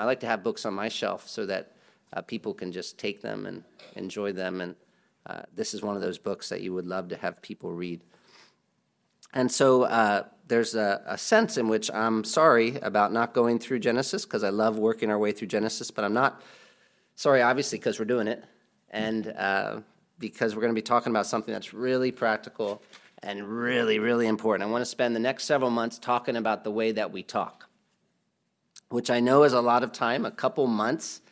I like to have books on my shelf so that uh, people can just take them and enjoy them. And uh, this is one of those books that you would love to have people read. And so uh, there's a, a, sense in which I'm sorry about not going through Genesis because I love working our way through Genesis, but I'm not sorry, obviously, because we're doing it and uh, because we're going to be talking about something that's really practical and really, really important. I want to spend the next several months talking about the way that we talk, which I know is a lot of time, a couple months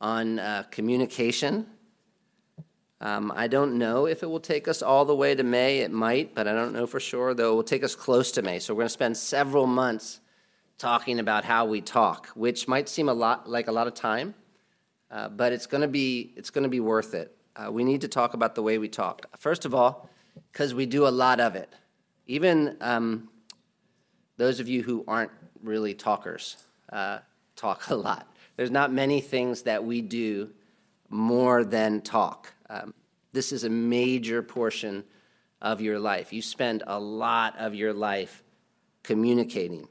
on uh, communication um, I don't know if it will take us all the way to May. It might, but I don't know for sure, though it will take us close to May. So we're going to spend several months talking about how we talk, which might seem a lot like a lot of time, uh, but it's going to be it's going to be worth it. Uh, we need to talk about the way we talk. First of all, because we do a lot of it. Even um, those of you who aren't really talkers uh, talk a lot. There's not many things that we do more than talk. Um, this is a major portion of your life. You spend a lot of your life communicating,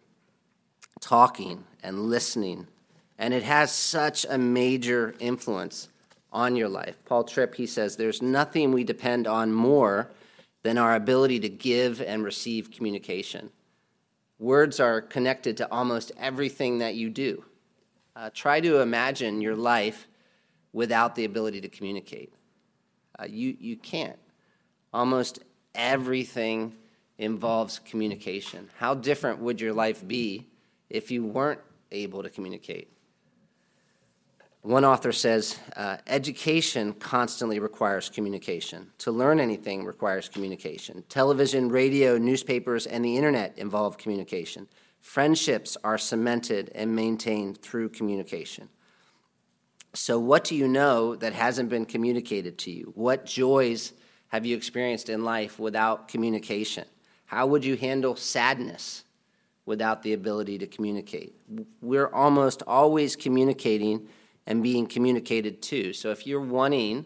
talking, and listening, and it has such a major influence on your life. Paul Tripp, he says, there's nothing we depend on more than our ability to give and receive communication. Words are connected to almost everything that you do. Uh, try to imagine your life without the ability to communicate. Uh, you, you can't. Almost everything involves communication. How different would your life be if you weren't able to communicate? One author says uh, education constantly requires communication. To learn anything requires communication. Television, radio, newspapers, and the internet involve communication. Friendships are cemented and maintained through communication. So, what do you know that hasn't been communicated to you? What joys have you experienced in life without communication? How would you handle sadness without the ability to communicate? We're almost always communicating and being communicated to. So, if you're wanting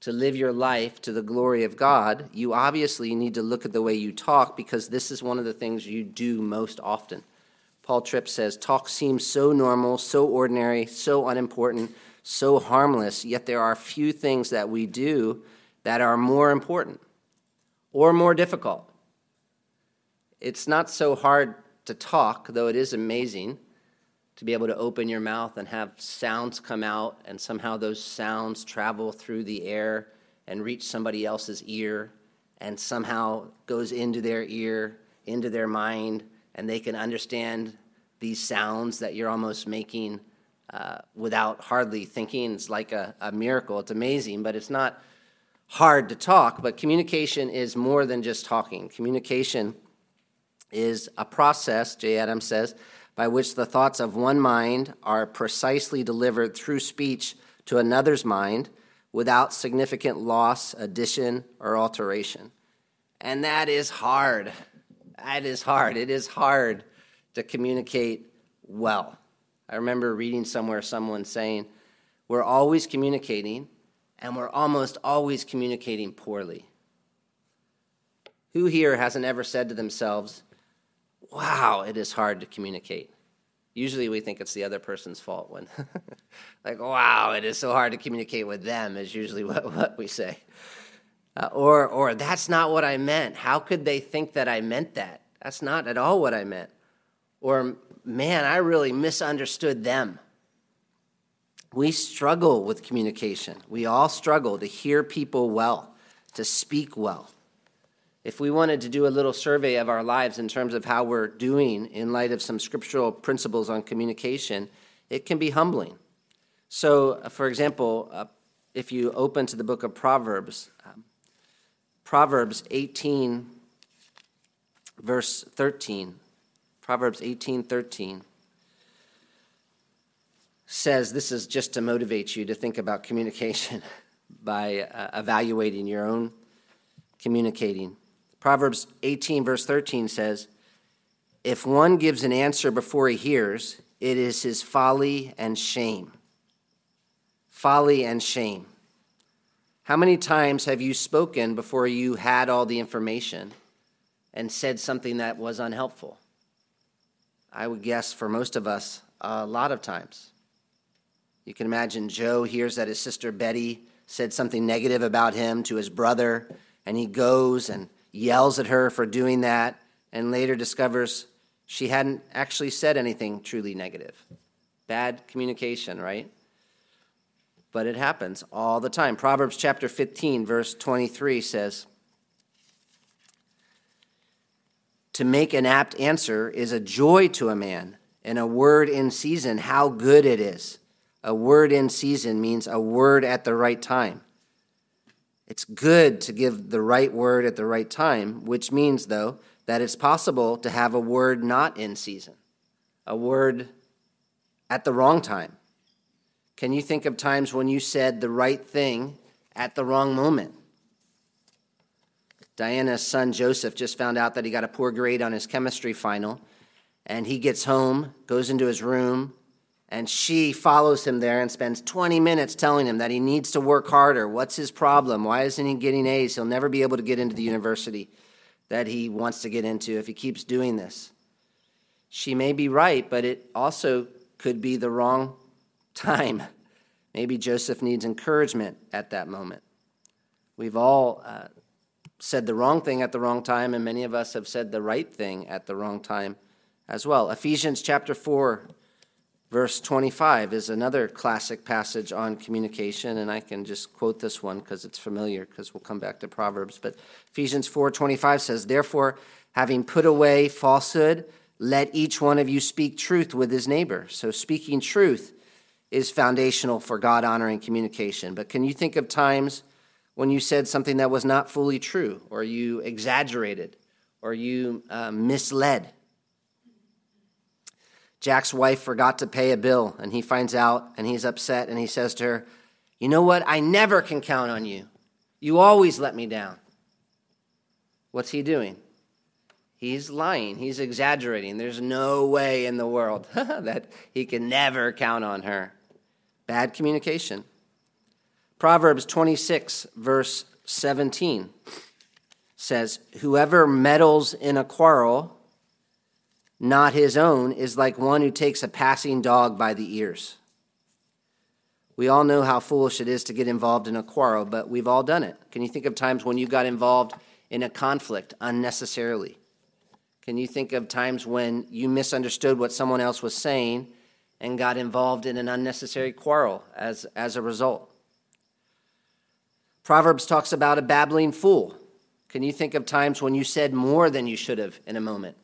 to live your life to the glory of God, you obviously need to look at the way you talk because this is one of the things you do most often. Paul Tripp says, Talk seems so normal, so ordinary, so unimportant so harmless, yet there are few things that we do that are more important or more difficult. It's not so hard to talk, though it is amazing to be able to open your mouth and have sounds come out, and somehow those sounds travel through the air and reach somebody else's ear, and somehow goes into their ear, into their mind, and they can understand these sounds that you're almost making uh, without hardly thinking. It's like a, a miracle. It's amazing, but it's not hard to talk. But communication is more than just talking. Communication is a process, Jay Adams says, by which the thoughts of one mind are precisely delivered through speech to another's mind without significant loss, addition, or alteration. And that is hard. That is hard. It is hard to communicate well. I remember reading somewhere someone saying, We're always communicating, and we're almost always communicating poorly. Who here hasn't ever said to themselves, Wow, it is hard to communicate? Usually we think it's the other person's fault when, like, wow, it is so hard to communicate with them, is usually what, what we say. Uh, or, or, that's not what I meant. How could they think that I meant that? That's not at all what I meant. Or man, I really misunderstood them. We struggle with communication. We all struggle to hear people well, to speak well. If we wanted to do a little survey of our lives in terms of how we're doing in light of some scriptural principles on communication, it can be humbling. So, uh, for example, uh, if you open to the book of Proverbs, um, Proverbs 18, verse 13 Proverbs 18:13 says this is just to motivate you to think about communication by uh, evaluating your own communicating. Proverbs 18 verse 13 says, "If one gives an answer before he hears, it is his folly and shame." Folly and shame. How many times have you spoken before you had all the information and said something that was unhelpful? I would guess for most of us, a lot of times. You can imagine Joe hears that his sister Betty said something negative about him to his brother, and he goes and yells at her for doing that, and later discovers she hadn't actually said anything truly negative. Bad communication, right? But it happens all the time. Proverbs chapter 15, verse 23 says, To make an apt answer is a joy to a man, and a word in season, how good it is. A word in season means a word at the right time. It's good to give the right word at the right time, which means, though, that it's possible to have a word not in season, a word at the wrong time. Can you think of times when you said the right thing at the wrong moment? Diana's son Joseph just found out that he got a poor grade on his chemistry final, and he gets home, goes into his room, and she follows him there and spends 20 minutes telling him that he needs to work harder. What's his problem? Why isn't he getting A's? He'll never be able to get into the university that he wants to get into if he keeps doing this. She may be right, but it also could be the wrong time. Maybe Joseph needs encouragement at that moment. We've all uh, said the wrong thing at the wrong time, and many of us have said the right thing at the wrong time as well. Ephesians chapter 4, verse 25 is another classic passage on communication, and I can just quote this one because it's familiar, because we'll come back to Proverbs. But Ephesians 4 25 says, Therefore, having put away falsehood, let each one of you speak truth with his neighbor. So, speaking truth is foundational for God honoring communication. But can you think of times when you said something that was not fully true, or you exaggerated, or you uh, misled? Jack's wife forgot to pay a bill, and he finds out and he's upset and he says to her, You know what? I never can count on you. You always let me down. What's he doing? He's lying. He's exaggerating. There's no way in the world that he can never count on her. Bad communication. Proverbs 26, verse 17 says, Whoever meddles in a quarrel, not his own, is like one who takes a passing dog by the ears. We all know how foolish it is to get involved in a quarrel, but we've all done it. Can you think of times when you got involved in a conflict unnecessarily? Can you think of times when you misunderstood what someone else was saying and got involved in an unnecessary quarrel as, as a result? Proverbs talks about a babbling fool. Can you think of times when you said more than you should have in a moment?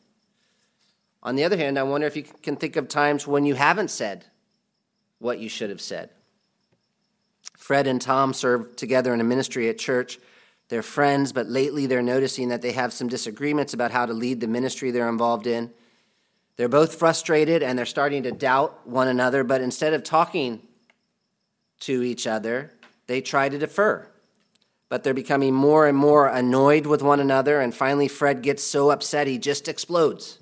On the other hand, I wonder if you can think of times when you haven't said what you should have said. Fred and Tom serve together in a ministry at church. They're friends, but lately they're noticing that they have some disagreements about how to lead the ministry they're involved in. They're both frustrated and they're starting to doubt one another, but instead of talking to each other, they try to defer. But they're becoming more and more annoyed with one another, and finally, Fred gets so upset he just explodes.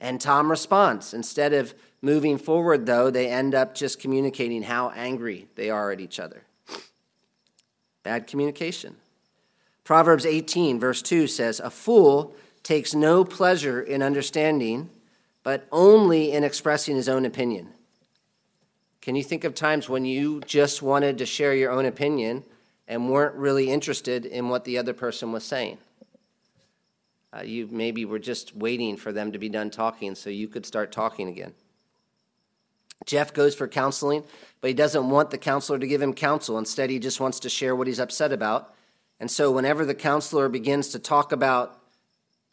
And Tom responds. Instead of moving forward, though, they end up just communicating how angry they are at each other. Bad communication. Proverbs 18, verse 2 says, A fool takes no pleasure in understanding, but only in expressing his own opinion. Can you think of times when you just wanted to share your own opinion and weren't really interested in what the other person was saying? Uh, you maybe were just waiting for them to be done talking so you could start talking again. Jeff goes for counseling, but he doesn't want the counselor to give him counsel. Instead, he just wants to share what he's upset about. And so, whenever the counselor begins to talk about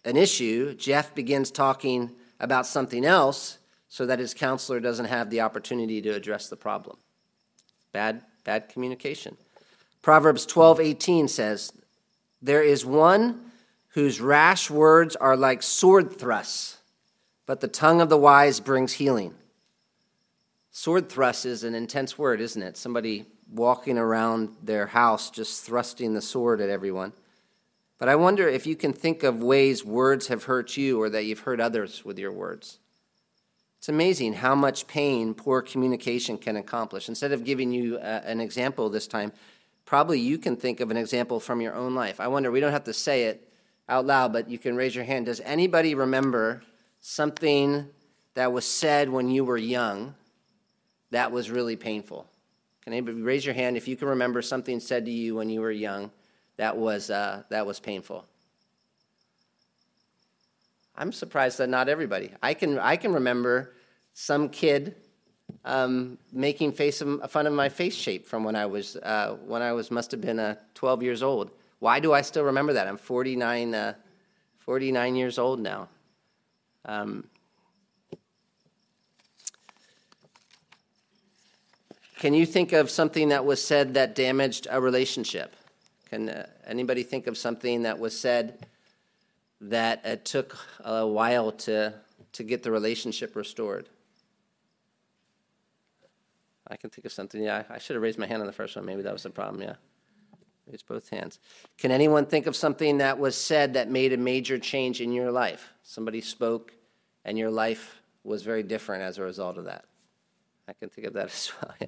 an issue, Jeff begins talking about something else so that his counselor doesn't have the opportunity to address the problem. Bad, bad communication. Proverbs 12 18 says, There is one whose rash words are like sword thrusts, but the tongue of the wise brings healing. Sword thrust is an intense word, isn't it? Somebody walking around their house just thrusting the sword at everyone. But I wonder if you can think of ways words have hurt you or that you've hurt others with your words. It's amazing how much pain poor communication can accomplish. Instead of giving you uh, an example this time, probably you can think of an example from your own life. I wonder, we don't have to say it, out loud, but you can raise your hand. Does anybody remember something that was said when you were young that was really painful? Can anybody raise your hand if you can remember something said to you when you were young that was, uh, that was painful? I'm surprised that not everybody. I can, I can remember some kid um, making face of, fun of my face shape from when I was, uh, when I was must have been uh, 12 years old. Why do I still remember that? I'm 49, uh, 49 years old now. Um, can you think of something that was said that damaged a relationship? Can uh, anybody think of something that was said that it took a while to, to get the relationship restored? I can think of something. Yeah, I should have raised my hand on the first one. Maybe that was the problem. Yeah. Raise both hands. Can anyone think of something that was said that made a major change in your life? Somebody spoke and your life was very different as a result of that. I can think of that as well. Yeah.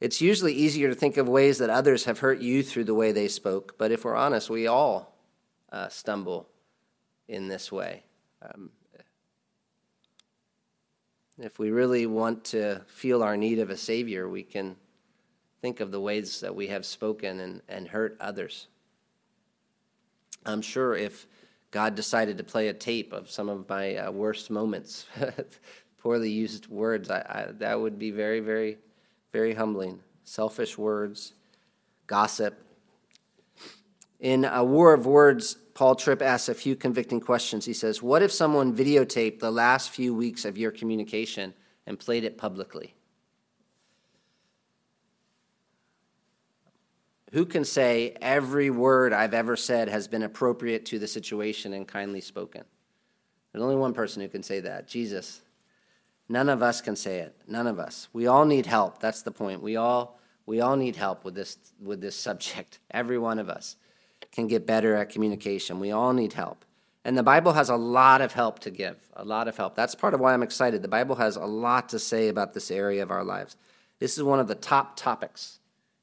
It's usually easier to think of ways that others have hurt you through the way they spoke, but if we're honest, we all uh, stumble in this way. Um, if we really want to feel our need of a Savior, we can think of the ways that we have spoken and, and hurt others. I'm sure if God decided to play a tape of some of my uh, worst moments, poorly used words, I, I, that would be very, very, very humbling. Selfish words, gossip. In A War of Words, Paul Tripp asks a few convicting questions. He says, What if someone videotaped the last few weeks of your communication and played it publicly? Who can say every word I've ever said has been appropriate to the situation and kindly spoken? There's only one person who can say that Jesus. None of us can say it. None of us. We all need help. That's the point. We all, we all need help with this, with this subject. Every one of us can get better at communication. We all need help. And the Bible has a lot of help to give, a lot of help. That's part of why I'm excited. The Bible has a lot to say about this area of our lives. This is one of the top topics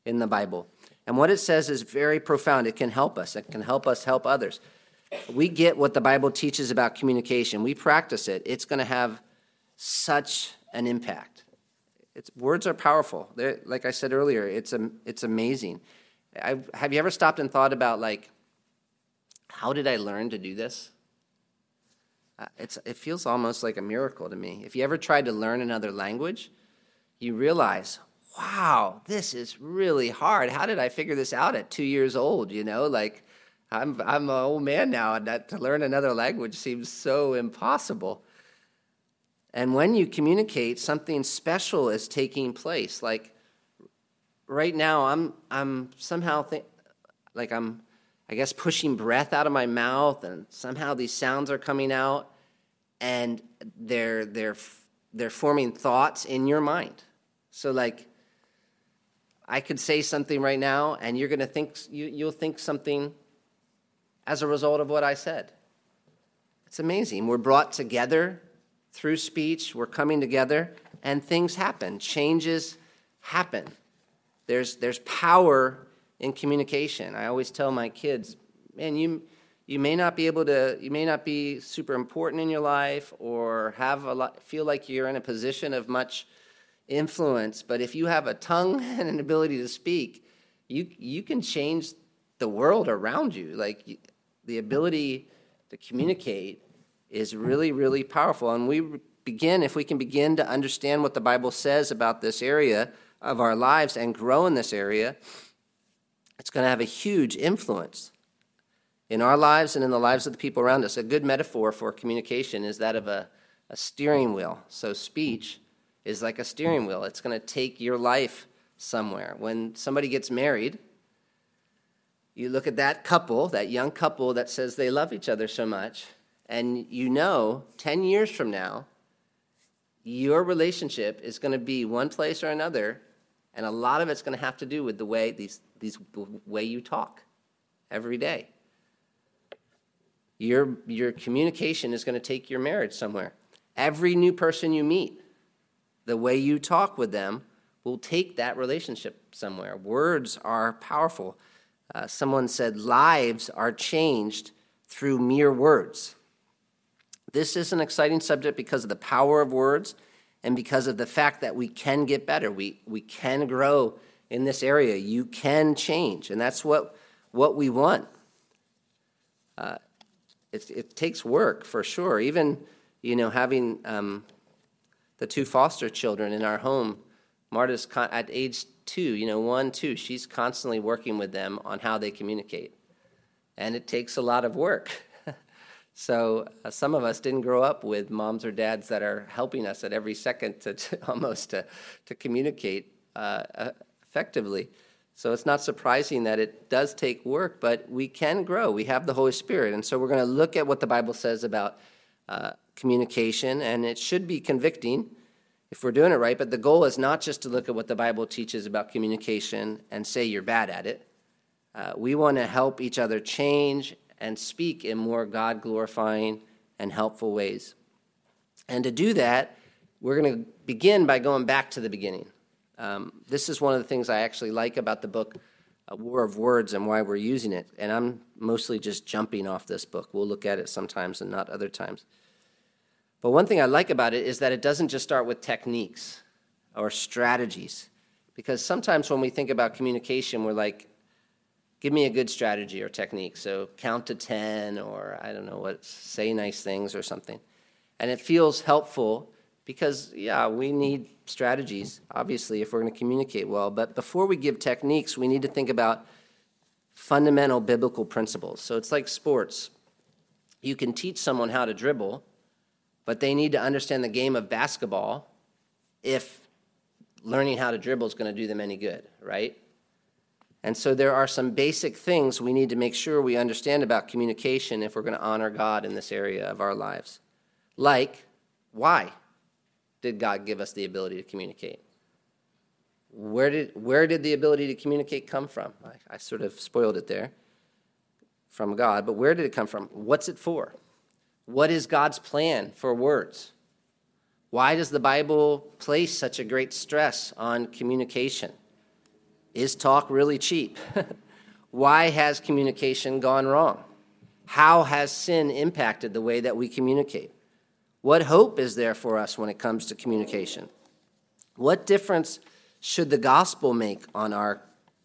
in the Bible. And what it says is very profound. It can help us, it can help us help others. We get what the Bible teaches about communication, we practice it, it's going to have such an impact. It's, words are powerful. They're, like I said earlier, it's, it's amazing. I've, have you ever stopped and thought about, like, how did I learn to do this? Uh, it's, it feels almost like a miracle to me. If you ever tried to learn another language, you realize, wow, this is really hard. How did I figure this out at two years old? You know, like I'm I'm an old man now, and that to learn another language seems so impossible. And when you communicate, something special is taking place. Like right now, I'm I'm somehow think, like I'm I guess pushing breath out of my mouth, and somehow these sounds are coming out, and they're they're they're forming thoughts in your mind. So like I could say something right now, and you're going to think, you, you'll think something as a result of what I said. It's amazing. We're brought together through speech, we're coming together, and things happen. Changes happen. There's, there's power in communication. I always tell my kids, man, you, you may not be able to, you may not be super important in your life or have a lot, feel like you're in a position of much influence, but if you have a tongue and an ability to speak, you you can change the world around you. Like the ability to communicate is really really powerful, and we begin if we can begin to understand what the Bible says about this area of our lives and grow in this area. It's going to have a huge influence in our lives and in the lives of the people around us. A good metaphor for communication is that of a, a steering wheel. So, speech is like a steering wheel. It's going to take your life somewhere. When somebody gets married, you look at that couple, that young couple that says they love each other so much, and you know 10 years from now, your relationship is going to be one place or another, and a lot of it's going to have to do with the way these, these the way you talk every day. Your, your communication is going to take your marriage somewhere. Every new person you meet the way you talk with them will take that relationship somewhere. Words are powerful. Uh, someone said, Lives are changed through mere words. This is an exciting subject because of the power of words and because of the fact that we can get better, we, we can grow in this area. You can change, and that's what, what we want. Uh, it, it takes work for sure. Even, you know, having um, the two foster children in our home, Marta's con- at age two, you know, one, two, she's constantly working with them on how they communicate. And it takes a lot of work. so uh, some of us didn't grow up with moms or dads that are helping us at every second to, to almost to, to communicate uh, effectively. So it's not surprising that it does take work, but we can grow. We have the Holy Spirit. And so we're going to look at what the Bible says about uh, communication, and it should be convicting if we're doing it right. But the goal is not just to look at what the Bible teaches about communication and say you're bad at it. Uh, we want to help each other change and speak in more God glorifying and helpful ways. And to do that, we're going to begin by going back to the beginning. Um, this is one of the things I actually like about the book, A War of Words, and why we're using it. And I'm mostly just jumping off this book. We'll look at it sometimes and not other times. But one thing I like about it is that it doesn't just start with techniques or strategies. Because sometimes when we think about communication, we're like, give me a good strategy or technique. So count to 10, or I don't know what, say nice things or something. And it feels helpful because, yeah, we need strategies, obviously, if we're going to communicate well. But before we give techniques, we need to think about fundamental biblical principles. So it's like sports. You can teach someone how to dribble, but they need to understand the game of basketball if learning how to dribble is going to do them any good, right? And so there are some basic things we need to make sure we understand about communication if we're going to honor God in this area of our lives. Like, why? did God give us the ability to communicate? Where did, where did the ability to communicate come from? I, I sort of spoiled it there from God, but where did it come from? What's it for? What is God's plan for words? Why does the Bible place such a great stress on communication? Is talk really cheap? Why has communication gone wrong? How has sin impacted the way that we communicate? What hope is there for us when it comes to communication? What difference should the gospel make on our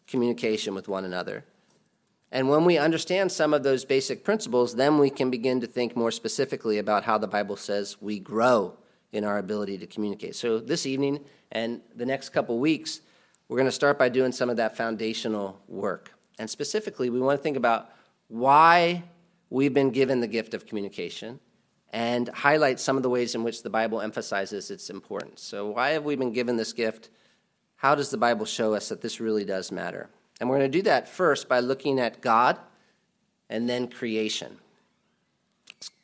communication with one another? And when we understand some of those basic principles, then we can begin to think more specifically about how the Bible says we grow in our ability to communicate. So, this evening and the next couple weeks, we're going to start by doing some of that foundational work. And specifically, we want to think about why we've been given the gift of communication and highlight some of the ways in which the Bible emphasizes its importance. So, why have we been given this gift? How does the Bible show us that this really does matter? And we're going to do that first by looking at God and then creation.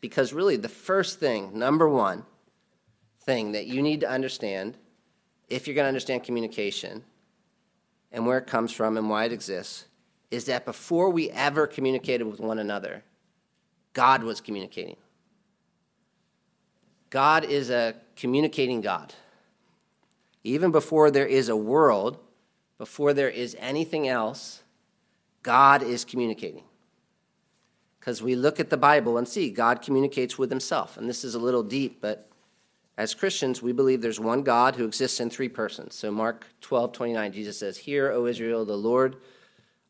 Because really, the first thing, number one thing that you need to understand if you're going to understand communication and where it comes from and why it exists is that before we ever communicated with one another, God was communicating. God is a communicating God. Even before there is a world, before there is anything else, God is communicating. Because we look at the Bible and see God communicates with himself. And this is a little deep, but as Christians, we believe there's one God who exists in three persons. So, Mark 12, 29, Jesus says, Hear, O Israel, the Lord,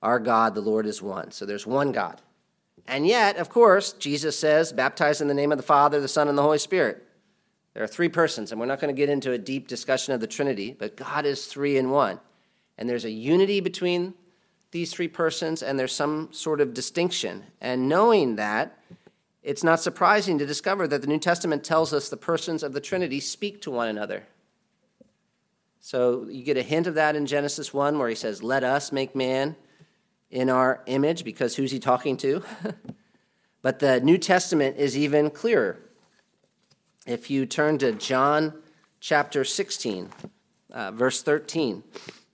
our God, the Lord is one. So, there's one God. And yet, of course, Jesus says, Baptize in the name of the Father, the Son, and the Holy Spirit. There are three persons, and we're not going to get into a deep discussion of the Trinity, but God is three in one. And there's a unity between these three persons, and there's some sort of distinction. And knowing that, it's not surprising to discover that the New Testament tells us the persons of the Trinity speak to one another. So you get a hint of that in Genesis 1, where he says, Let us make man in our image, because who's he talking to? but the New Testament is even clearer. If you turn to John chapter 16, uh, verse 13,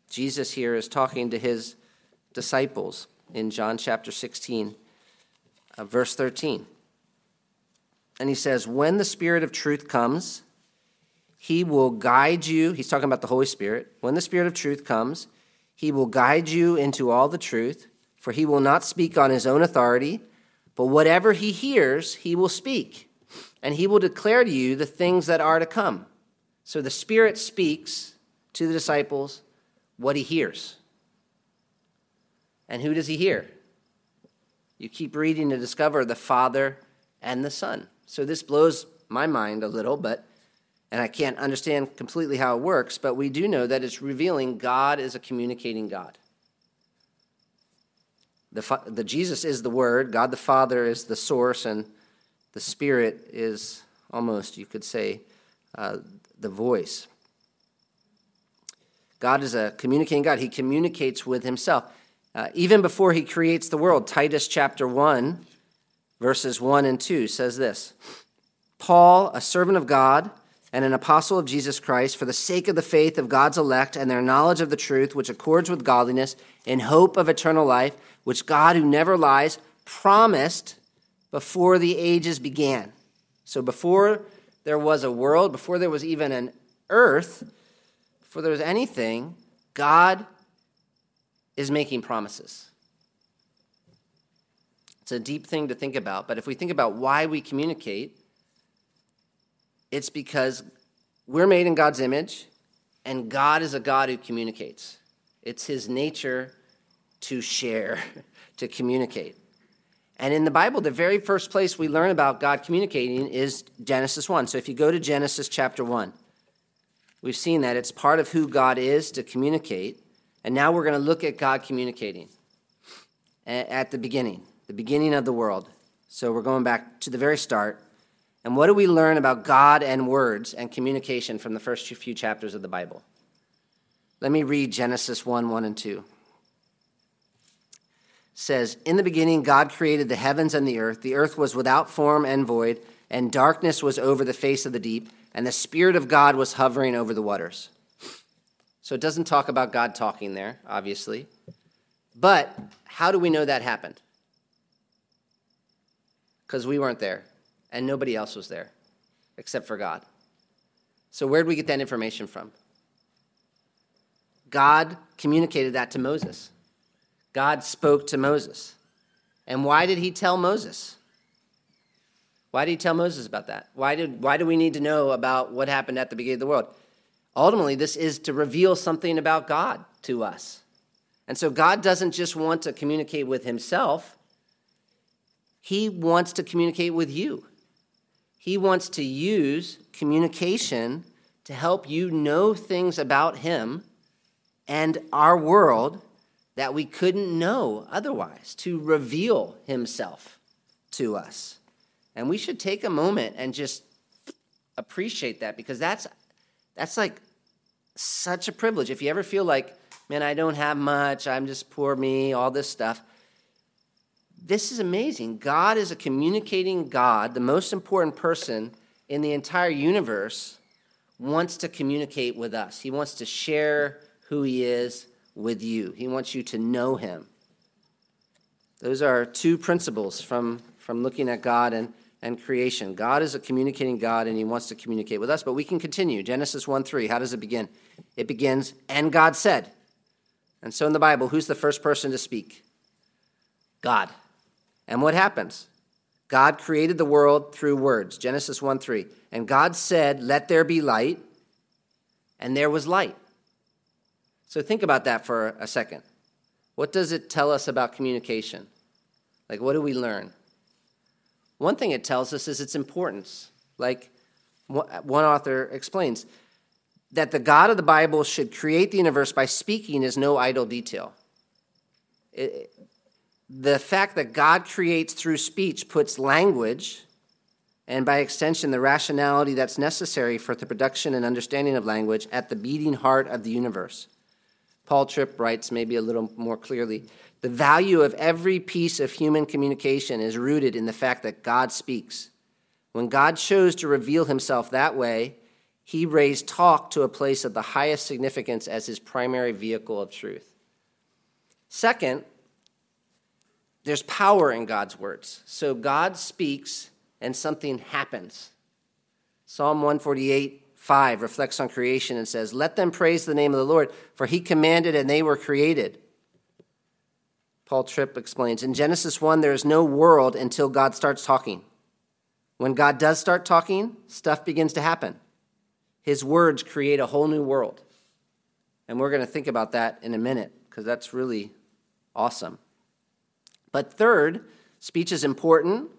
Jesus here is talking to his disciples in John chapter 16, uh, verse 13. And he says, When the Spirit of truth comes, he will guide you. He's talking about the Holy Spirit. When the Spirit of truth comes, he will guide you into all the truth, for he will not speak on his own authority, but whatever he hears, he will speak and he will declare to you the things that are to come. So the Spirit speaks to the disciples what he hears. And who does he hear? You keep reading to discover the Father and the Son. So this blows my mind a little, but and I can't understand completely how it works, but we do know that it's revealing God is a communicating God. The, the Jesus is the Word, God the Father is the source, and the Spirit is almost, you could say, uh, the voice. God is a communicating God. He communicates with himself. Uh, even before he creates the world, Titus chapter 1, verses 1 and 2 says this Paul, a servant of God and an apostle of Jesus Christ, for the sake of the faith of God's elect and their knowledge of the truth, which accords with godliness, in hope of eternal life, which God, who never lies, promised before the ages began. So before there was a world, before there was even an earth, before there's anything, God is making promises. It's a deep thing to think about, but if we think about why we communicate, it's because we're made in God's image, and God is a God who communicates. It's his nature to share, to communicate. And in the Bible, the very first place we learn about God communicating is Genesis 1. So if you go to Genesis chapter 1, we've seen that it's part of who God is to communicate. And now we're going to look at God communicating at the beginning, the beginning of the world. So we're going back to the very start. And what do we learn about God and words and communication from the first few chapters of the Bible? Let me read Genesis 1 1 and 2 says, In the beginning, God created the heavens and the earth. The earth was without form and void, and darkness was over the face of the deep, and the Spirit of God was hovering over the waters. So it doesn't talk about God talking there, obviously. But how do we know that happened? Because we weren't there, and nobody else was there except for God. So where did we get that information from? God communicated that to Moses. God spoke to Moses. And why did he tell Moses? Why did he tell Moses about that? Why, did, why do we need to know about what happened at the beginning of the world? Ultimately, this is to reveal something about God to us. And so God doesn't just want to communicate with himself, he wants to communicate with you. He wants to use communication to help you know things about him and our world that we couldn't know otherwise, to reveal himself to us. And we should take a moment and just appreciate that because that's that's like such a privilege. If you ever feel like, man, I don't have much, I'm just poor me, all this stuff. This is amazing. God is a communicating God, the most important person in the entire universe wants to communicate with us. He wants to share who he is with you. He wants you to know him. Those are two principles from, from looking at God and, and creation. God is a communicating God and he wants to communicate with us, but we can continue. Genesis 1 3, how does it begin? It begins, and God said. And so in the Bible, who's the first person to speak? God. And what happens? God created the world through words. Genesis 1 3. And God said, Let there be light, and there was light. So think about that for a second. What does it tell us about communication? Like, what do we learn? One thing it tells us is its importance. Like one author explains, that the God of the Bible should create the universe by speaking is no idle detail. It, the fact that God creates through speech puts language, and by extension, the rationality that's necessary for the production and understanding of language, at the beating heart of the universe. Paul Tripp writes, maybe a little more clearly the value of every piece of human communication is rooted in the fact that God speaks. When God chose to reveal himself that way, he raised talk to a place of the highest significance as his primary vehicle of truth. Second, there's power in God's words. So God speaks and something happens. Psalm 148 5 reflects on creation and says, Let them praise the name of the Lord, for he commanded and they were created. Paul Tripp explains In Genesis 1, there is no world until God starts talking. When God does start talking, stuff begins to happen. his words create a whole new world. And we're going to think about that in a minute because that's really awesome. But third, speech is important,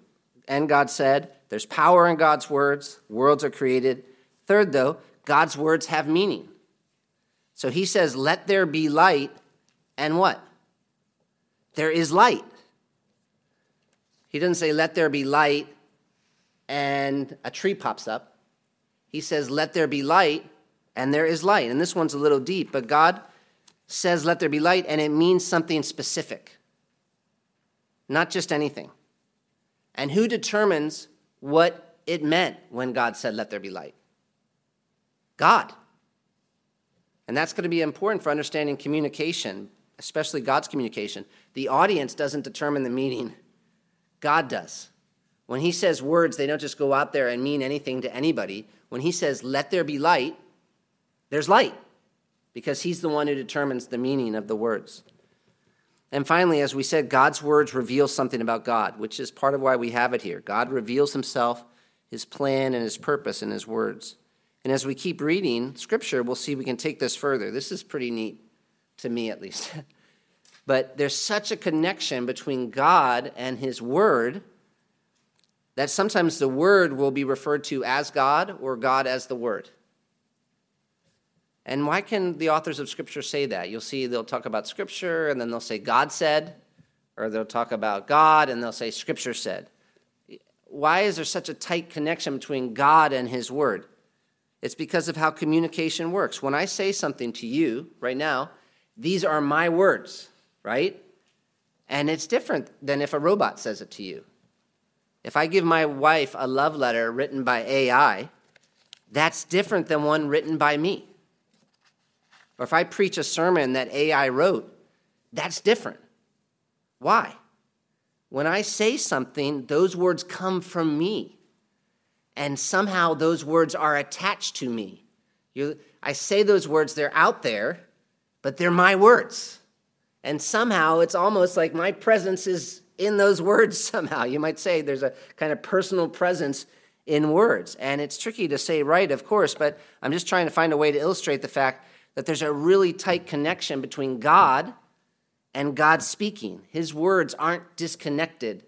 and God said there's power in God's words, worlds are created. Third, though, God's words have meaning. So he says, Let there be light, and what? There is light. He doesn't say, Let there be light, and a tree pops up. He says, Let there be light, and there is light. And this one's a little deep, but God says, Let there be light, and it means something specific, not just anything. And who determines what it meant when God said, Let there be light? God. And that's going to be important for understanding communication, especially God's communication. The audience doesn't determine the meaning, God does. When He says words, they don't just go out there and mean anything to anybody. When He says, Let there be light, there's light because He's the one who determines the meaning of the words. And finally, as we said, God's words reveal something about God, which is part of why we have it here. God reveals himself, his plan, and his purpose in his words. And as we keep reading scripture, we'll see we can take this further. This is pretty neat, to me at least. but there's such a connection between God and his word that sometimes the word will be referred to as God or God as the word. And why can the authors of Scripture say that? You'll see they'll talk about Scripture and then they'll say God said, or they'll talk about God and they'll say Scripture said. Why is there such a tight connection between God and His Word? It's because of how communication works. When I say something to you right now, these are my words, right? And it's different than if a robot says it to you. If I give my wife a love letter written by AI, that's different than one written by me. Or if I preach a sermon that AI wrote, that's different. Why? When I say something, those words come from me. And somehow those words are attached to me. You, I say those words, they're out there, but they're my words. And somehow it's almost like my presence is in those words somehow. You might say there's a kind of personal presence in words. And it's tricky to say right, of course, but I'm just trying to find a way to illustrate the fact that there's a really tight connection between God and God speaking. His words aren't disconnected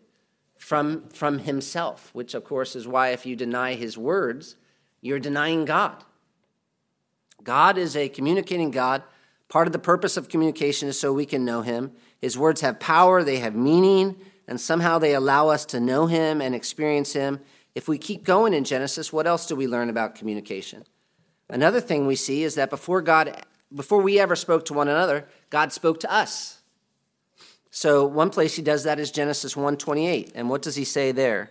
from, from himself, which, of course, is why if you deny his words, you're denying God. God is a communicating God. Part of the purpose of communication is so we can know him. His words have power, they have meaning, and somehow they allow us to know him and experience him. If we keep going in Genesis, what else do we learn about communication? Another thing we see is that before God, before we ever spoke to one another, God spoke to us. So one place he does that is Genesis 1:28. And what does he say there? It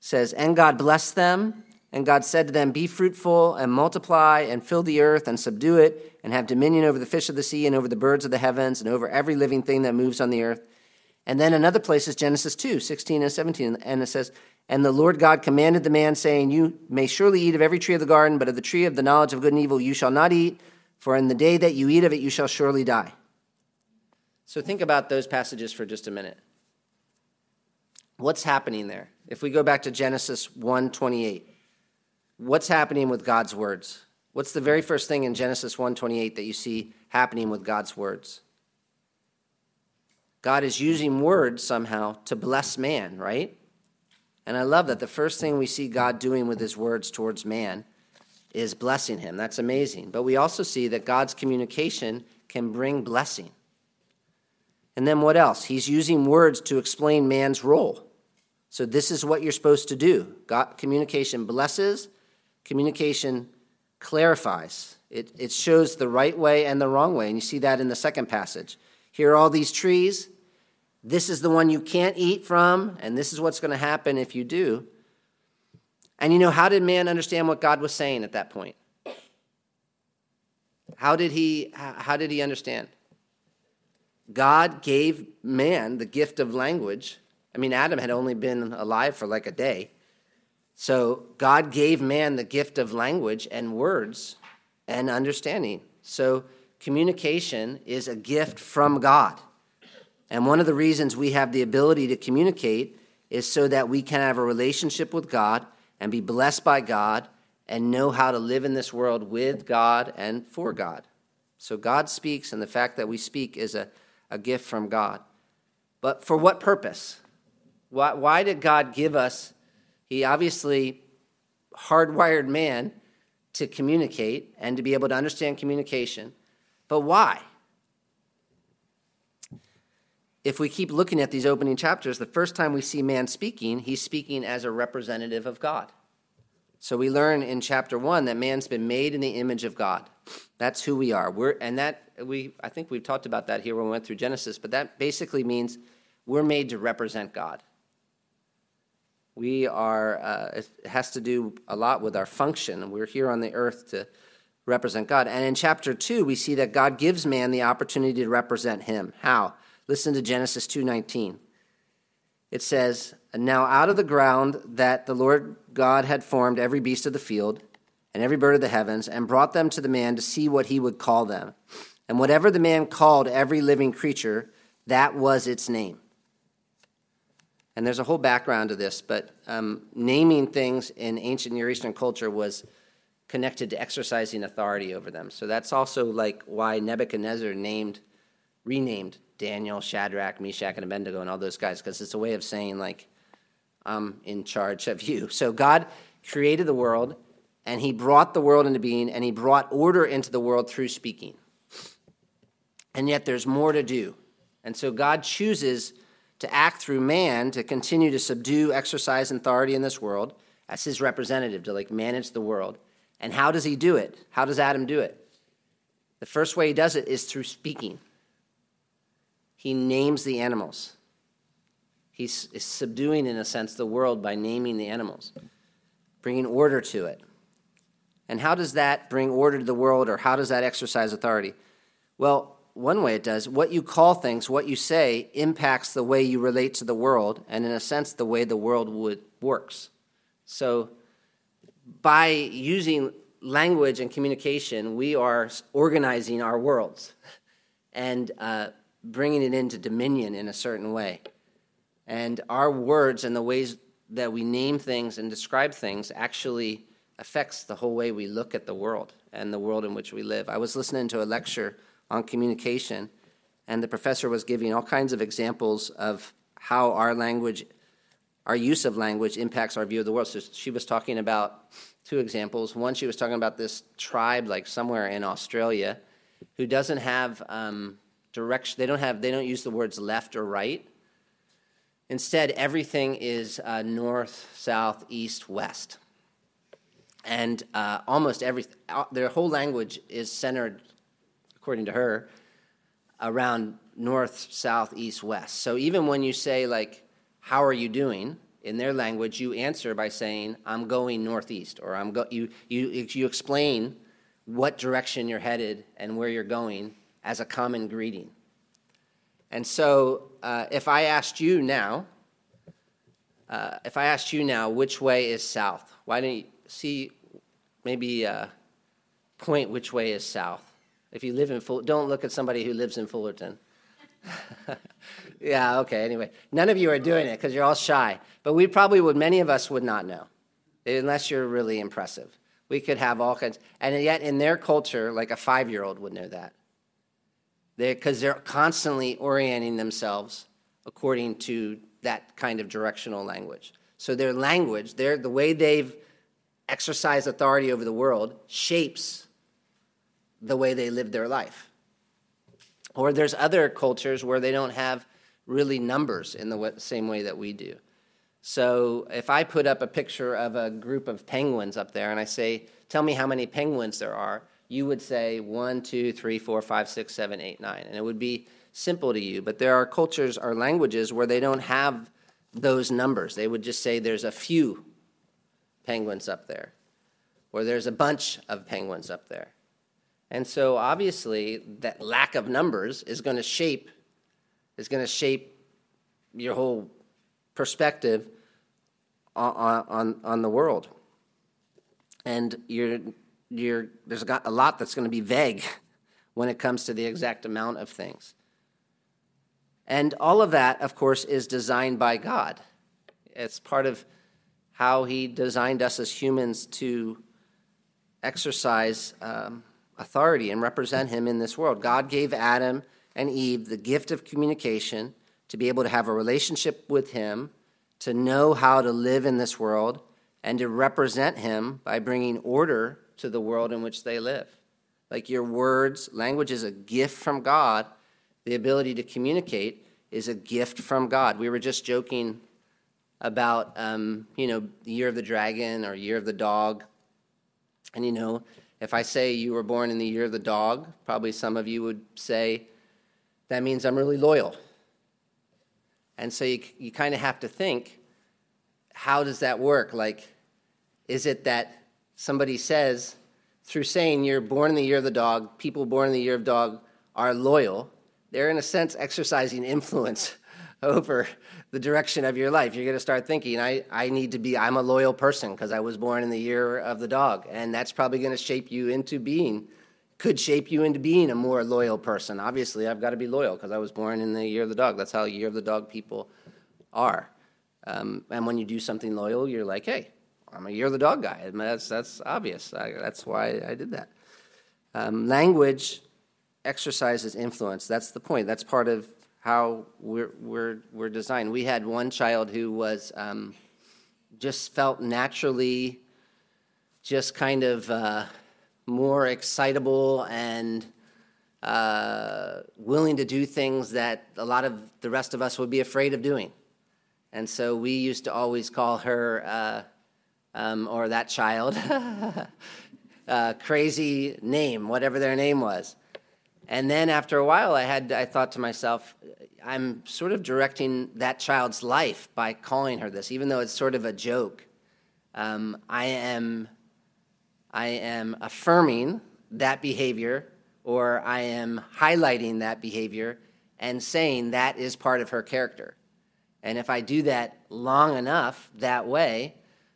says, "And God blessed them, and God said to them, Be fruitful and multiply and fill the earth and subdue it, and have dominion over the fish of the sea and over the birds of the heavens and over every living thing that moves on the earth. And then another place is Genesis 2, 16 and 17. And it says, and the Lord God commanded the man, saying, You may surely eat of every tree of the garden, but of the tree of the knowledge of good and evil you shall not eat, for in the day that you eat of it you shall surely die. So think about those passages for just a minute. What's happening there? If we go back to Genesis 1:28, what's happening with God's words? What's the very mm-hmm. first thing in Genesis 1:28 that you see happening with God's words? God is using words somehow to bless man, right? And I love that the first thing we see God doing with his words towards man is blessing him. That's amazing. But we also see that God's communication can bring blessing. And then what else? He's using words to explain man's role. So this is what you're supposed to do. God, communication blesses, communication clarifies. It, it shows the right way and the wrong way. And you see that in the second passage. Here are all these trees. This is the one you can't eat from, and this is what's going to happen if you do. And you know, how did man understand what God was saying at that point? How did he, how did he understand? God gave man the gift of language. I mean, Adam had only been alive for like a day. So God gave man the gift of language and words and understanding. So communication is a gift from God. And one of the reasons we have the ability to communicate is so that we can have a relationship with God and be blessed by God and know how to live in this world with God and for God. So God speaks, and the fact that we speak is a, a gift from God. But for what purpose? Why, why did God give us? He obviously hardwired man to communicate and to be able to understand communication. But why? If we keep looking at these opening chapters, the first time we see man speaking, he's speaking as a representative of God. So we learn in chapter one that man's been made in the image of God. That's who we are. We're, and that we, I think we've talked about that here when we went through Genesis, but that basically means we're made to represent God. We are, uh, it has to do a lot with our function. We're here on the earth to represent God. And in chapter 2, we see that God gives man the opportunity to represent him. How? Listen to Genesis 2:19. It says, "Now out of the ground that the Lord God had formed every beast of the field and every bird of the heavens and brought them to the man to see what he would call them. And whatever the man called every living creature, that was its name." And there's a whole background to this, but um, naming things in ancient Near Eastern culture was connected to exercising authority over them. So that's also like why Nebuchadnezzar named, renamed Daniel, Shadrach, Meshach, and Abednego, and all those guys, because it's a way of saying, like, I'm in charge of you. So God created the world, and He brought the world into being, and He brought order into the world through speaking. And yet there's more to do. And so God chooses to act through man to continue to subdue, exercise authority in this world as his representative to like manage the world. And how does he do it? How does Adam do it? The first way he does it is through speaking. He names the animals. He's subduing, in a sense, the world by naming the animals, bringing order to it. And how does that bring order to the world, or how does that exercise authority? Well, one way it does, what you call things, what you say, impacts the way you relate to the world, and in a sense, the way the world would, works. So, by using language and communication, we are organizing our worlds and uh, bringing it into dominion in a certain way. And our words and the ways that we name things and describe things actually affects the whole way we look at the world and the world in which we live. I was listening to a lecture on communication, and the professor was giving all kinds of examples of how our language, our use of language, impacts our view of the world. So she was talking about two examples. One, she was talking about this tribe, like somewhere in Australia, who doesn't have um, direction. They don't have. They don't use the words left or right. Instead, everything is uh, north, south, east, west, and uh, almost everything. Uh, their whole language is centered according to her, around north, south, east, west. So even when you say, like, how are you doing? In their language, you answer by saying, I'm going northeast, or I'm go- you, you, you explain what direction you're headed and where you're going as a common greeting. And so uh, if I asked you now, uh, if I asked you now, which way is south? Why don't you see, maybe uh, point which way is south? If you live in Full, don't look at somebody who lives in Fullerton. yeah, okay, anyway. None of you are doing it because you're all shy. But we probably would, many of us would not know, unless you're really impressive. We could have all kinds, and yet in their culture, like a five year old would know that. Because they're, they're constantly orienting themselves according to that kind of directional language. So their language, their, the way they've exercised authority over the world, shapes the way they live their life. Or there's other cultures where they don't have really numbers in the same way that we do. So if I put up a picture of a group of penguins up there and I say, tell me how many penguins there are, you would say one, two, three, four, five, six, seven, eight, nine. And it would be simple to you. But there are cultures or languages where they don't have those numbers. They would just say there's a few penguins up there, or there's a bunch of penguins up there. And so obviously that lack of numbers is going to shape is going to shape your whole perspective on, on, on the world. And you're, you're, there's got a lot that's going to be vague when it comes to the exact amount of things. And all of that, of course, is designed by God. It's part of how He designed us as humans to exercise um, authority and represent Him in this world. God gave Adam and Eve the gift of communication to be able to have a relationship with Him, to know how to live in this world, and to represent Him by bringing order to the world in which they live. Like your words, language is a gift from God. The ability to communicate is a gift from God. We were just joking about, um, you know, the year of the dragon or year of the dog. And, you know, if I say you were born in the year of the dog, probably some of you would say, that means I'm really loyal. And so you, you kind of have to think, how does that work? Like, is it that somebody says, through saying you're born in the year of the dog, people born in the year of dog are loyal, they're in a sense exercising influence over the direction of your life. You're going to start thinking, I, I need to be, I'm a loyal person because I was born in the year of the dog. And that's probably going to shape you into being, could shape you into being a more loyal person. Obviously, I've got to be loyal because I was born in the year of the dog. That's how year of the dog people are. Um, and when you do something loyal, you're like, hey, I'm a year of the dog guy. That's, that's obvious. I, that's why I did that. Um, language exercises influence. That's the point. That's part of how we're, we're, we're designed. We had one child who was um, just felt naturally just kind of uh, more excitable and uh, willing to do things that a lot of the rest of us would be afraid of doing. And so we used to always call her, uh, um, or that child, uh, crazy name, whatever their name was. And then after a while, I had I thought to myself, I'm sort of directing that child's life by calling her this, even though it's sort of a joke. Um, I am I am affirming that behavior, or I am highlighting that behavior and saying that is part of her character. And if I do that long enough that way,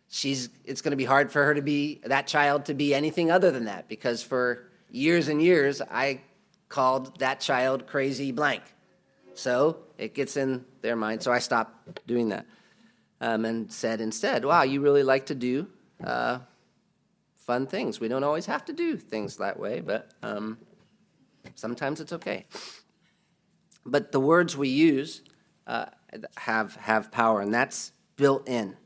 she's it's going to be hard for her to be that child to be anything other than that because for years and years I called that child crazy blank. So it gets in their mind. So I stopped doing that um, and said instead, wow, you really like to do uh, fun things. We don't always have to do things that way, but um, sometimes it's okay. But the words we use uh, have, have power, and that's built in.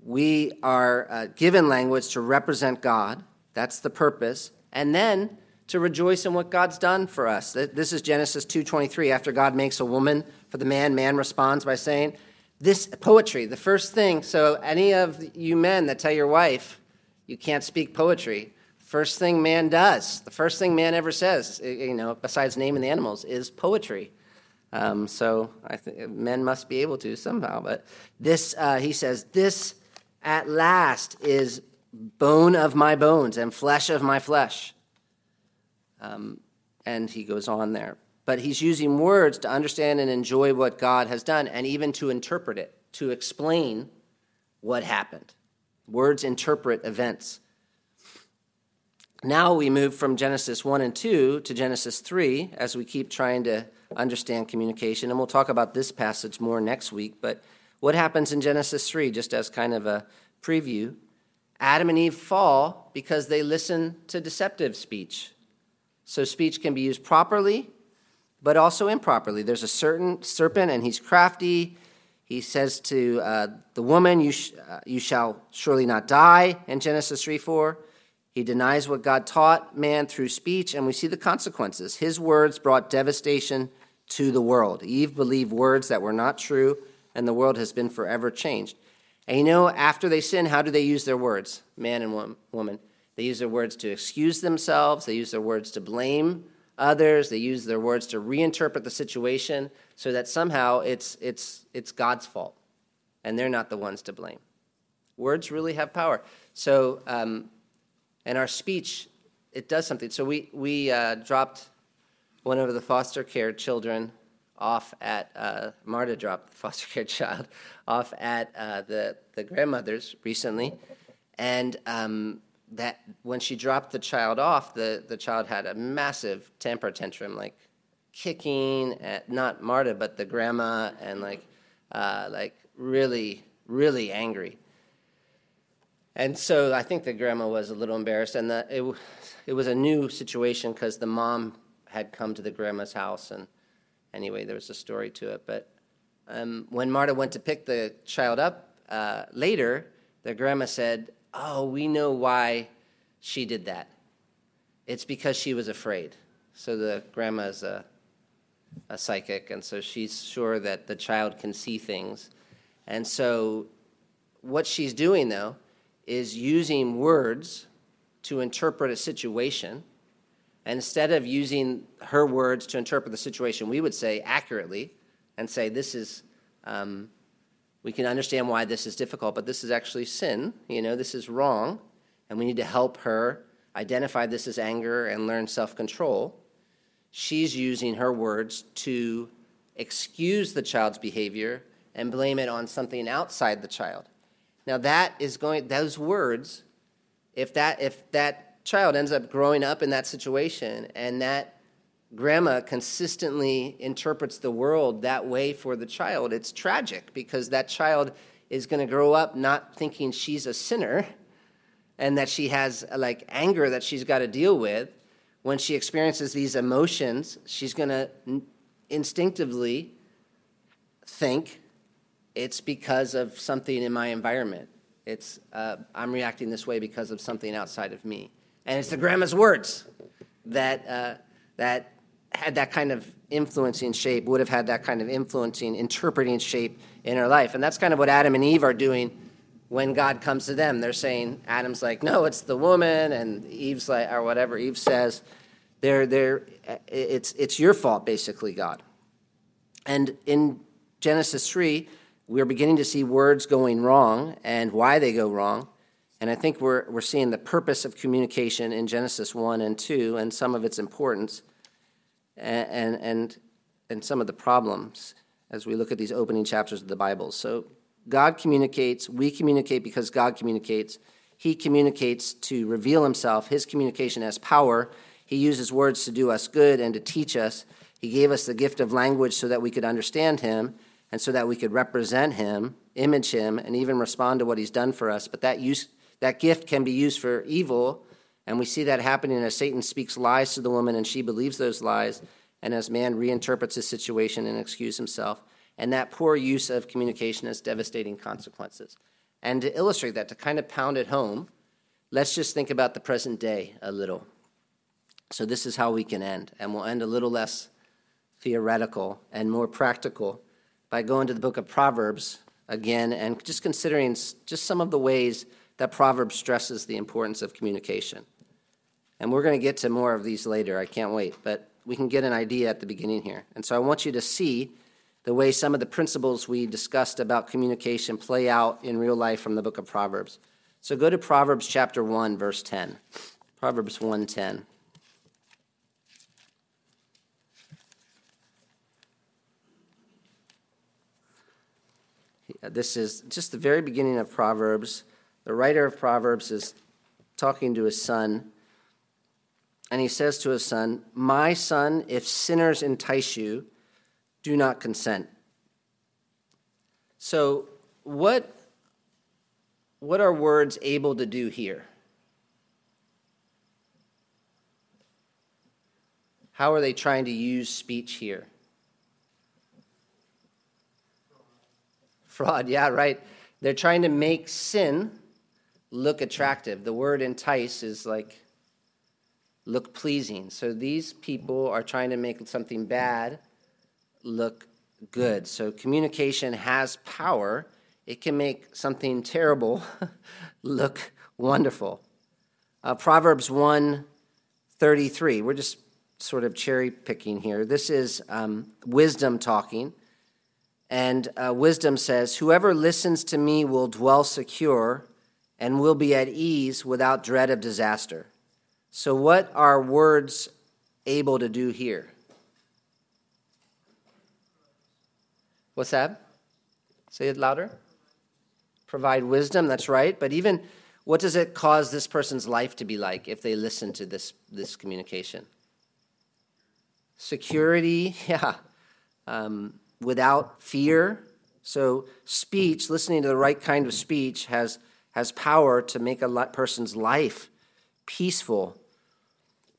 We are uh, given language to represent God. That's the purpose. And then to rejoice in what God's done for us. This is Genesis 2:23. After God makes a woman for the man, man responds by saying, "This poetry, the first thing. So any of you men that tell your wife you can't speak poetry, first thing man does, the first thing man ever says, you know, besides naming the animals, is poetry. Um, so I think men must be able to somehow. But this, uh, he says, this at last is bone of my bones and flesh of my flesh. Um, and he goes on there. But he's using words to understand and enjoy what God has done and even to interpret it, to explain what happened. Words interpret events. Now we move from Genesis 1 and 2 to Genesis 3 as we keep trying to understand communication. And we'll talk about this passage more next week. But what happens in Genesis 3, just as kind of a preview? Adam and Eve fall because they listen to deceptive speech. So speech can be used properly, but also improperly. There's a certain serpent, and he's crafty. He says to uh, the woman, you, sh- uh, you shall surely not die, in Genesis 3 4. He denies what God taught man through speech, and we see the consequences. His words brought devastation to the world. Eve believed words that were not true, and the world has been forever changed. And you know, after they sin, how do they use their words, man and woman? They use their words to excuse themselves, they use their words to blame others, they use their words to reinterpret the situation so that somehow it's, it's, it's God's fault and they're not the ones to blame. Words really have power. So, um, and our speech, it does something. So we, we uh, dropped one of the foster care children off at, uh, Marta dropped the foster care child off at uh, the, the grandmother's recently. And um, that when she dropped the child off, the, the child had a massive temper tantrum, like kicking at not Marta, but the grandma, and like, uh, like really, really angry. And so I think the grandma was a little embarrassed, and the, it, it was a new situation because the mom had come to the grandma's house, and anyway, there was a story to it. But um, when Marta went to pick the child up uh, later, the grandma said, "Oh, we know why she did that. It's because she was afraid." So the grandma is a, a psychic, and so she's sure that the child can see things, and so what she's doing though is using words to interpret a situation. And instead of using her words to interpret the situation, we would say accurately and say, This is, um, we can understand why this is difficult, but this is actually sin. You know, this is wrong. And we need to help her identify this as anger and learn self control. She's using her words to excuse the child's behavior and blame it on something outside the child. Now that is going those words if that if that child ends up growing up in that situation and that grandma consistently interprets the world that way for the child, it's tragic because that child is going to grow up not thinking she's a sinner and that she has like anger that she's got to deal with. When she experiences these emotions, she's going to instinctively think it's because of something in my environment. It's uh, I'm reacting this way because of something outside of me, and it's the grandma's words that uh, that had that kind of influencing shape, would have had that kind of influencing, interpreting shape in her life, and that's kind of what Adam and Eve are doing when God comes to them. They're saying Adam's like, no, it's the woman, and Eve's like, or whatever Eve says. They're, they're, it's, it's your fault, basically, God. And in Genesis 3, we're beginning to see words going wrong and why they go wrong. And I think we're, we're seeing the purpose of communication in Genesis 1 and 2 and some of its importance and, and, and, some of the problems as we look at these opening chapters of the Bible. So God communicates, we communicate because God communicates. He communicates to reveal himself. His communication has power. He uses words to do us good and to teach us. He gave us the gift of language so that we could understand him and so that we could represent him, image him, and even respond to what he's done for us. But that, use, that gift can be used for evil, and we see that happening as Satan speaks lies to the woman and she believes those lies, and as man reinterprets his situation and excuses himself. And that poor use of communication has devastating consequences. And to illustrate that, to kind of pound it home, let's just think about the present day a little. So, this is how we can end, and we'll end a little less theoretical and more practical by going to the book of Proverbs again and just considering just some of the ways that Proverbs stresses the importance of communication. And we're going to get to more of these later. I can't wait. But we can get an idea at the beginning here. And so I want you to see the way some of the principles we discussed about communication play out in real life from the book of Proverbs. So go to Proverbs chapter 1 verse 10. Proverbs 1:10. This is just the very beginning of Proverbs. The writer of Proverbs is talking to his son, and he says to his son, My son, if sinners entice you, do not consent. So, what, what are words able to do here? How are they trying to use speech here? Fraud, yeah, right. They're trying to make sin look attractive. The word entice is like look pleasing. So these people are trying to make something bad look good. So communication has power. It can make something terrible look wonderful. Uh, Proverbs 1 33. We're just sort of cherry picking here. This is um, wisdom talking. And uh, wisdom says, Whoever listens to me will dwell secure and will be at ease without dread of disaster. So, what are words able to do here? What's that? Say it louder. Provide wisdom, that's right. But even what does it cause this person's life to be like if they listen to this, this communication? Security, yeah. Um, without fear. So, speech, listening to the right kind of speech, has, has power to make a person's life peaceful.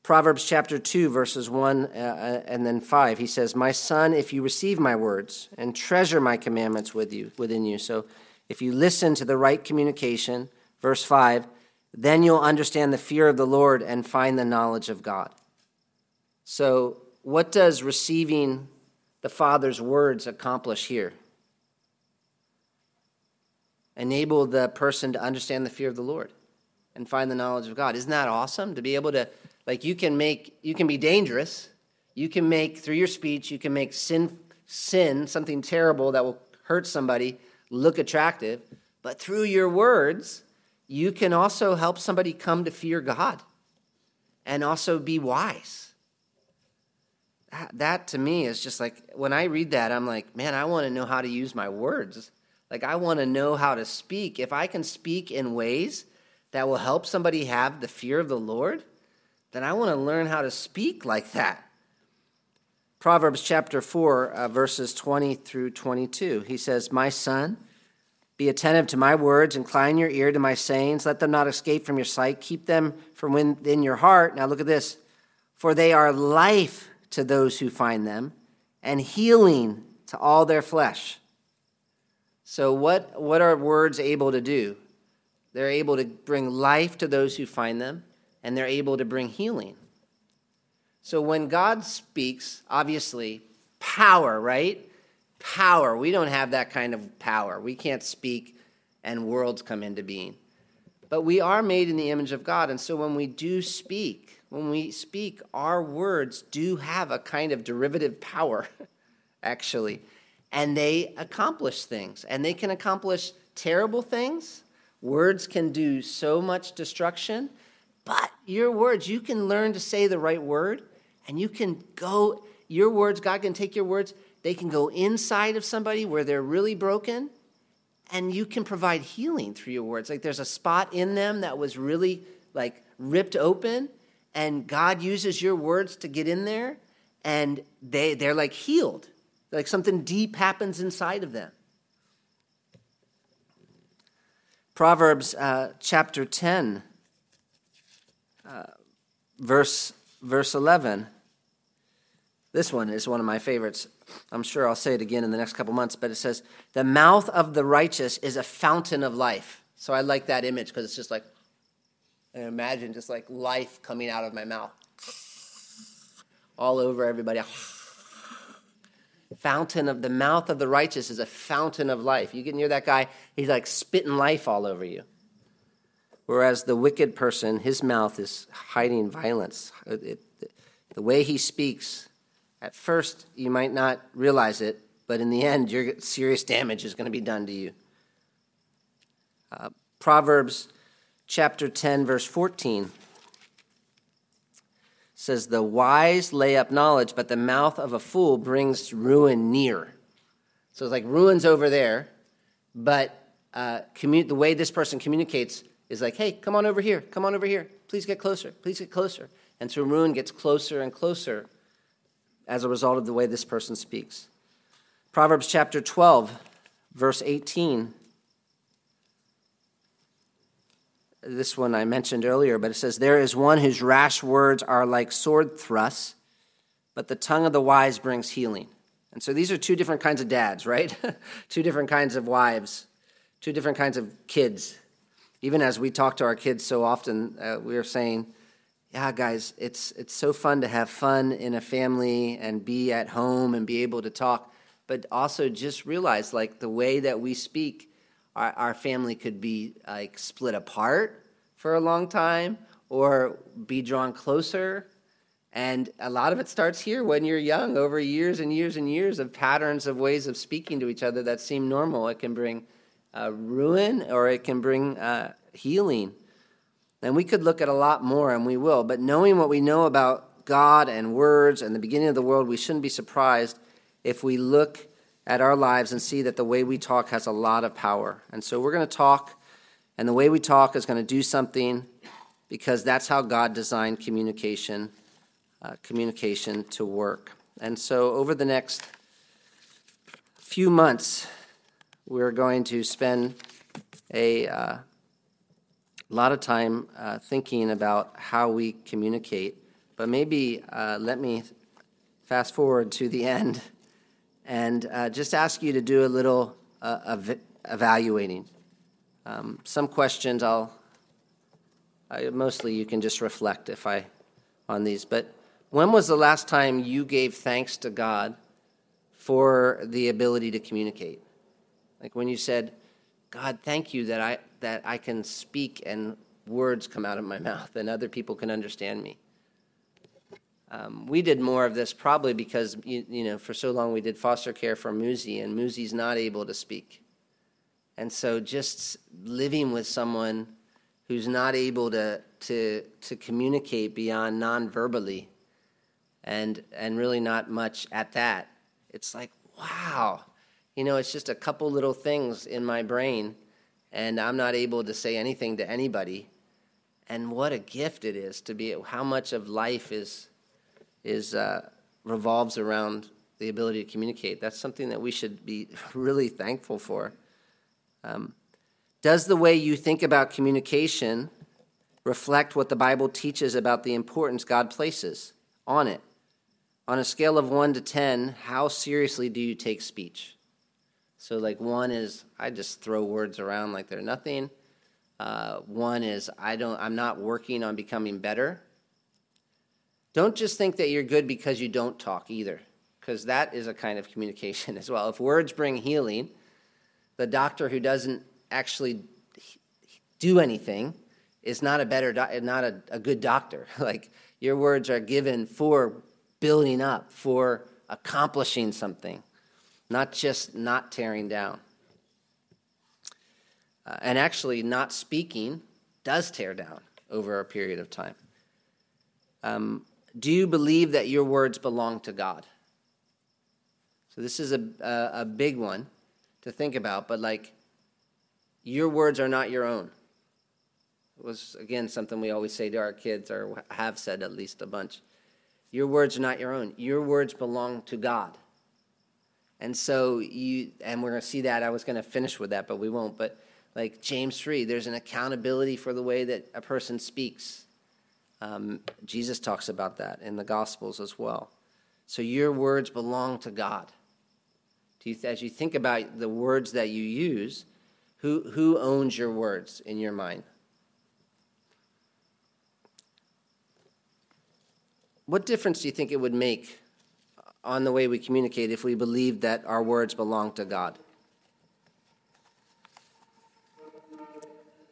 Proverbs chapter 2, verses 1 uh, uh, and then 5, he says, My son, if you receive my words and treasure my commandments with you, within you. So if you listen to the right communication, verse 5, then you'll understand the fear of the Lord and find the knowledge of God. So, what does receiving the Father's words accomplish here? Enable the person to understand the fear of the Lord and find the knowledge of God. Isn't that awesome to be able to, like, you can make, you can be dangerous. You can make, through your speech, you can make sin, sin, something terrible that will hurt somebody, look attractive. But through your words, you can also help somebody come to fear God and also be wise. That, that to me is just like, when I read that, I'm like, man, I want to know how to use my words. Like, I want to know how to speak. If I can speak in ways that will help somebody have the fear of the Lord, then I want to learn how to speak like that. Proverbs chapter 4, uh, verses 20 through 22. He says, My son, be attentive to my words, incline your ear to my sayings, let them not escape from your sight, keep them from within your heart. Now look at this. For they are life to those who find them, and healing to all their flesh. So, what, what are words able to do? They're able to bring life to those who find them, and they're able to bring healing. So, when God speaks, obviously, power, right? power. We don't have that kind of power. We can't speak and worlds come into being. But we are made in the image of God. And so when we do speak, when we speak, our words do have a kind of derivative power, actually. And they accomplish things. And they can accomplish terrible things. Words can do so much destruction. But your words, you can learn to say the right word. And you can go, your words, God can take your words they can go inside of somebody where they're really broken, and you can provide healing through your words. Like there's a spot in them that was really like ripped open, and God uses your words to get in there, and they, they're like healed. Like something deep happens inside of them. Proverbs uh, chapter 10, verse, verse 11. This one is one of my favorites. I'm sure I'll say it again in the next couple months, but it says, The mouth of the righteous is a fountain of life. So I like that image because it's just like, I imagine just like life coming out of my mouth. All over everybody. Fountain of the mouth of the righteous is a fountain of life. You get near that guy, he's like spitting life all over you. Whereas the wicked person, his mouth is hiding violence. It, it, the way he speaks at first, you might not realize it, but in the end, your serious damage is going to be done to you. Uh, Proverbs chapter 10, verse 14 says, The wise lay up knowledge, but the mouth of a fool brings ruin near. So it's like ruin's over there, but uh, the way this person communicates is like, hey, come on over here, come on over here, please get closer, please get closer. And so ruin gets closer and closer as a result of the way this person speaks. Proverbs chapter 12, verse 18. This one I mentioned earlier, but it says, There is one whose rash words are like sword thrusts, but the tongue of the wise brings healing. And so these are two different kinds of dads, right? two different kinds of wives, two different kinds of kids. Even as we talk to our kids so often, uh, we are saying, yeah, guys, it's it's so fun to have fun in a family and be at home and be able to talk, but also just realize like the way that we speak, our, our family could be like split apart for a long time or be drawn closer. And a lot of it starts here when you're young, over years and years and years of patterns of ways of speaking to each other that seem normal. It can bring uh, ruin or it can bring uh, healing. And we could look at a lot more, and we will. But knowing what we know about God and words and the beginning of the world, we shouldn't be surprised if we look at our lives and see that the way we talk has a lot of power. And so we're going to talk, and the way we talk is going to do something because that's how God designed communication, uh, communication to work. And so over the next few months, we're going to spend a uh, lot of time uh, thinking about how we communicate, but maybe uh, let me fast forward to the end and uh, just ask you to do a little uh, ev- evaluating. Um, some questions I'll I, mostly you can just reflect if I on these. But when was the last time you gave thanks to God for the ability to communicate? Like when you said, "God, thank you that I that I can speak and words come out of my mouth and other people can understand me." Um, we did more of this probably because you, you, know for so long we did foster care for Muzi, and Muzi's not able to speak, and so just living with someone who's not able to to to communicate beyond non-verbally and and really not much at that it's like wow you know it's just a couple little things in my brain and i'm not able to say anything to anybody and what a gift it is to be how much of life is is uh, revolves around the ability to communicate that's something that we should be really thankful for um, does the way you think about communication reflect what the Bible teaches about the importance God places on it? On a scale of 1 to 10, how seriously do you take speech? So, like, one is I just throw words around like they're nothing. Uh, one is I don't, I'm not working on becoming better. Don't just think that you're good because you don't talk either, because that is a kind of communication as well. If words bring healing, the doctor who doesn't actually do anything is not a better do- not a, a good doctor like your words are given for building up for accomplishing something not just not tearing down uh, and actually not speaking does tear down over a period of time um, do you believe that your words belong to god so this is a, a, a big one to think about but like your words are not your own. It was, again, something we always say to our kids, or have said at least a bunch. Your words are not your own. Your words belong to God. And so you, and we're going to see that. I was going to finish with that, but we won't. But like James 3, there's an accountability for the way that a person speaks. Um, Jesus talks about that in the Gospels as well. So your words belong to God. As you think about the words that you use, who, who owns your words in your mind? What difference do you think it would make on the way we communicate if we believe that our words belong to God?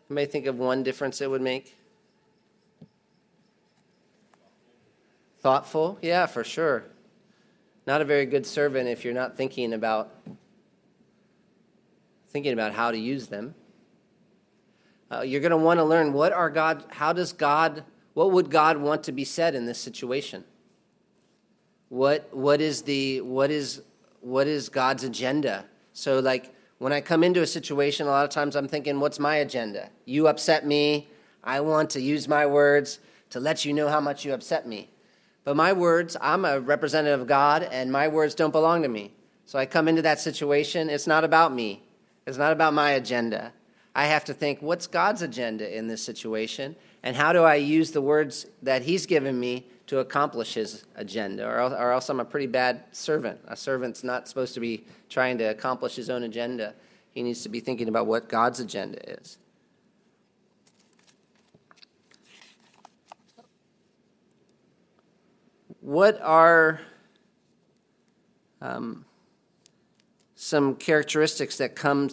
You may think of one difference it would make. Thoughtful? Yeah, for sure. Not a very good servant if you're not thinking about thinking about how to use them. Uh, you're going to want to learn what are God, how does God, what would God want to be said in this situation? What, what is the, what is, what is God's agenda? So like when I come into a situation, a lot of times I'm thinking, what's my agenda? You upset me. I want to use my words to let you know how much you upset me. But my words, I'm a representative of God, and my words don't belong to me. So I come into that situation, it's not about me. It's not about my agenda. I have to think, what's God's agenda in this situation? And how do I use the words that He's given me to accomplish His agenda? Or else, or else I'm a pretty bad servant. A servant's not supposed to be trying to accomplish his own agenda, he needs to be thinking about what God's agenda is. What are. Um, some characteristics that come,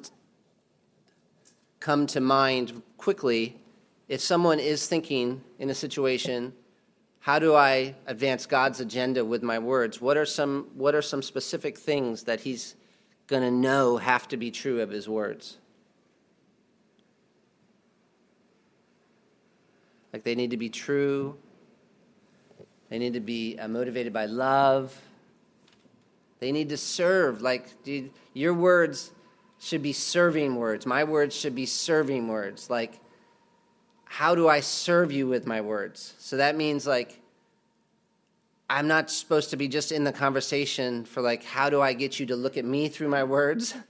come to mind quickly if someone is thinking in a situation how do i advance god's agenda with my words what are some what are some specific things that he's going to know have to be true of his words like they need to be true they need to be uh, motivated by love they need to serve. Like, dude, your words should be serving words. My words should be serving words. Like, how do I serve you with my words? So that means, like, I'm not supposed to be just in the conversation for, like, how do I get you to look at me through my words?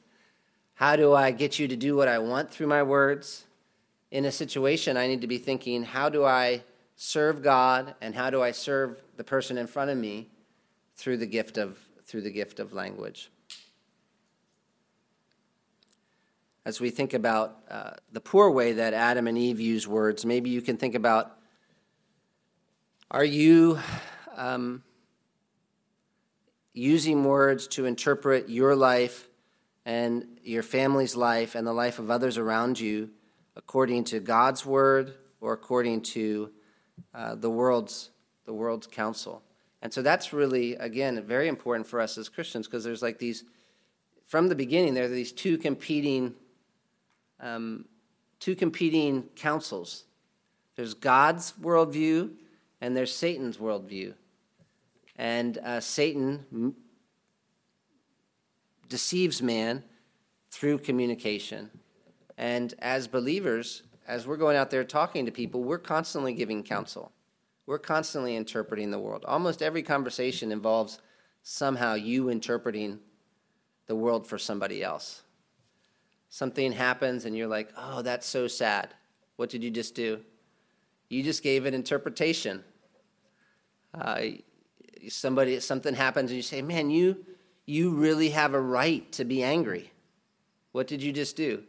How do I get you to do what I want through my words? in a situation, I need to be thinking, how do I serve God and how do I serve the person in front of me through the gift of, through the gift of language? As we think about uh, the poor way that Adam and Eve use words, maybe you can think about are you um, using words to interpret your life and your family's life and the life of others around you according to God's word or according to uh, the world's the world's counsel. And so that's really again very important for us as Christians because there's like these from the beginning there are these two competing um, two competing counsels. There's God's worldview and there's Satan's worldview. And uh, Satan m- deceives man through communication. And as believers, as we're going out there talking to people, we're constantly giving counsel. We're constantly interpreting the world. Almost every conversation involves somehow you interpreting the world for somebody else. Something happens and you're like, oh, that's so sad. What did you just do? You just gave an interpretation. Uh, somebody, something happens and you say, man, you, you really have a right to be angry. What did you just do?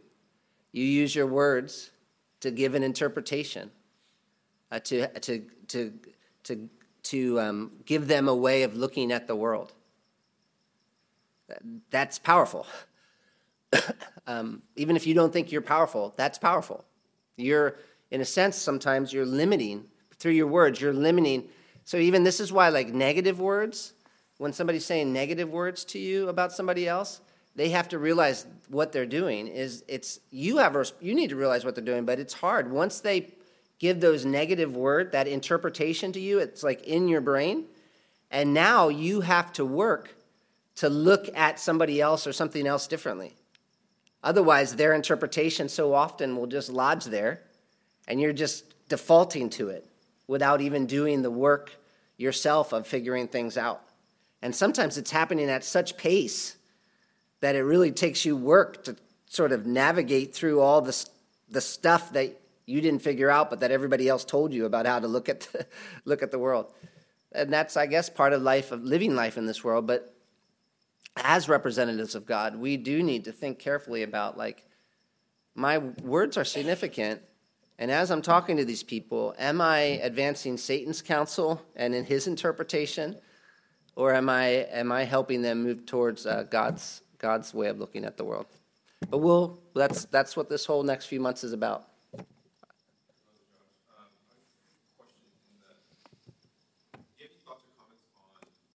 You use your words to give an interpretation, uh, to, to, to, to, to um, give them a way of looking at the world. That's powerful. um, even if you don't think you're powerful, that's powerful. You're, in a sense, sometimes you're limiting, through your words, you're limiting. So, even this is why, like negative words, when somebody's saying negative words to you about somebody else, they have to realize what they're doing is it's you have you need to realize what they're doing but it's hard once they give those negative word that interpretation to you it's like in your brain and now you have to work to look at somebody else or something else differently otherwise their interpretation so often will just lodge there and you're just defaulting to it without even doing the work yourself of figuring things out and sometimes it's happening at such pace that it really takes you work to sort of navigate through all the, the stuff that you didn't figure out, but that everybody else told you about how to look at the, look at the world. And that's, I guess, part of life of living life in this world. But as representatives of God, we do need to think carefully about like my words are significant. And as I'm talking to these people, am I advancing Satan's counsel and in his interpretation, or am I am I helping them move towards uh, God's God's way of looking at the world. But we'll, that's, that's what this whole next few months is about.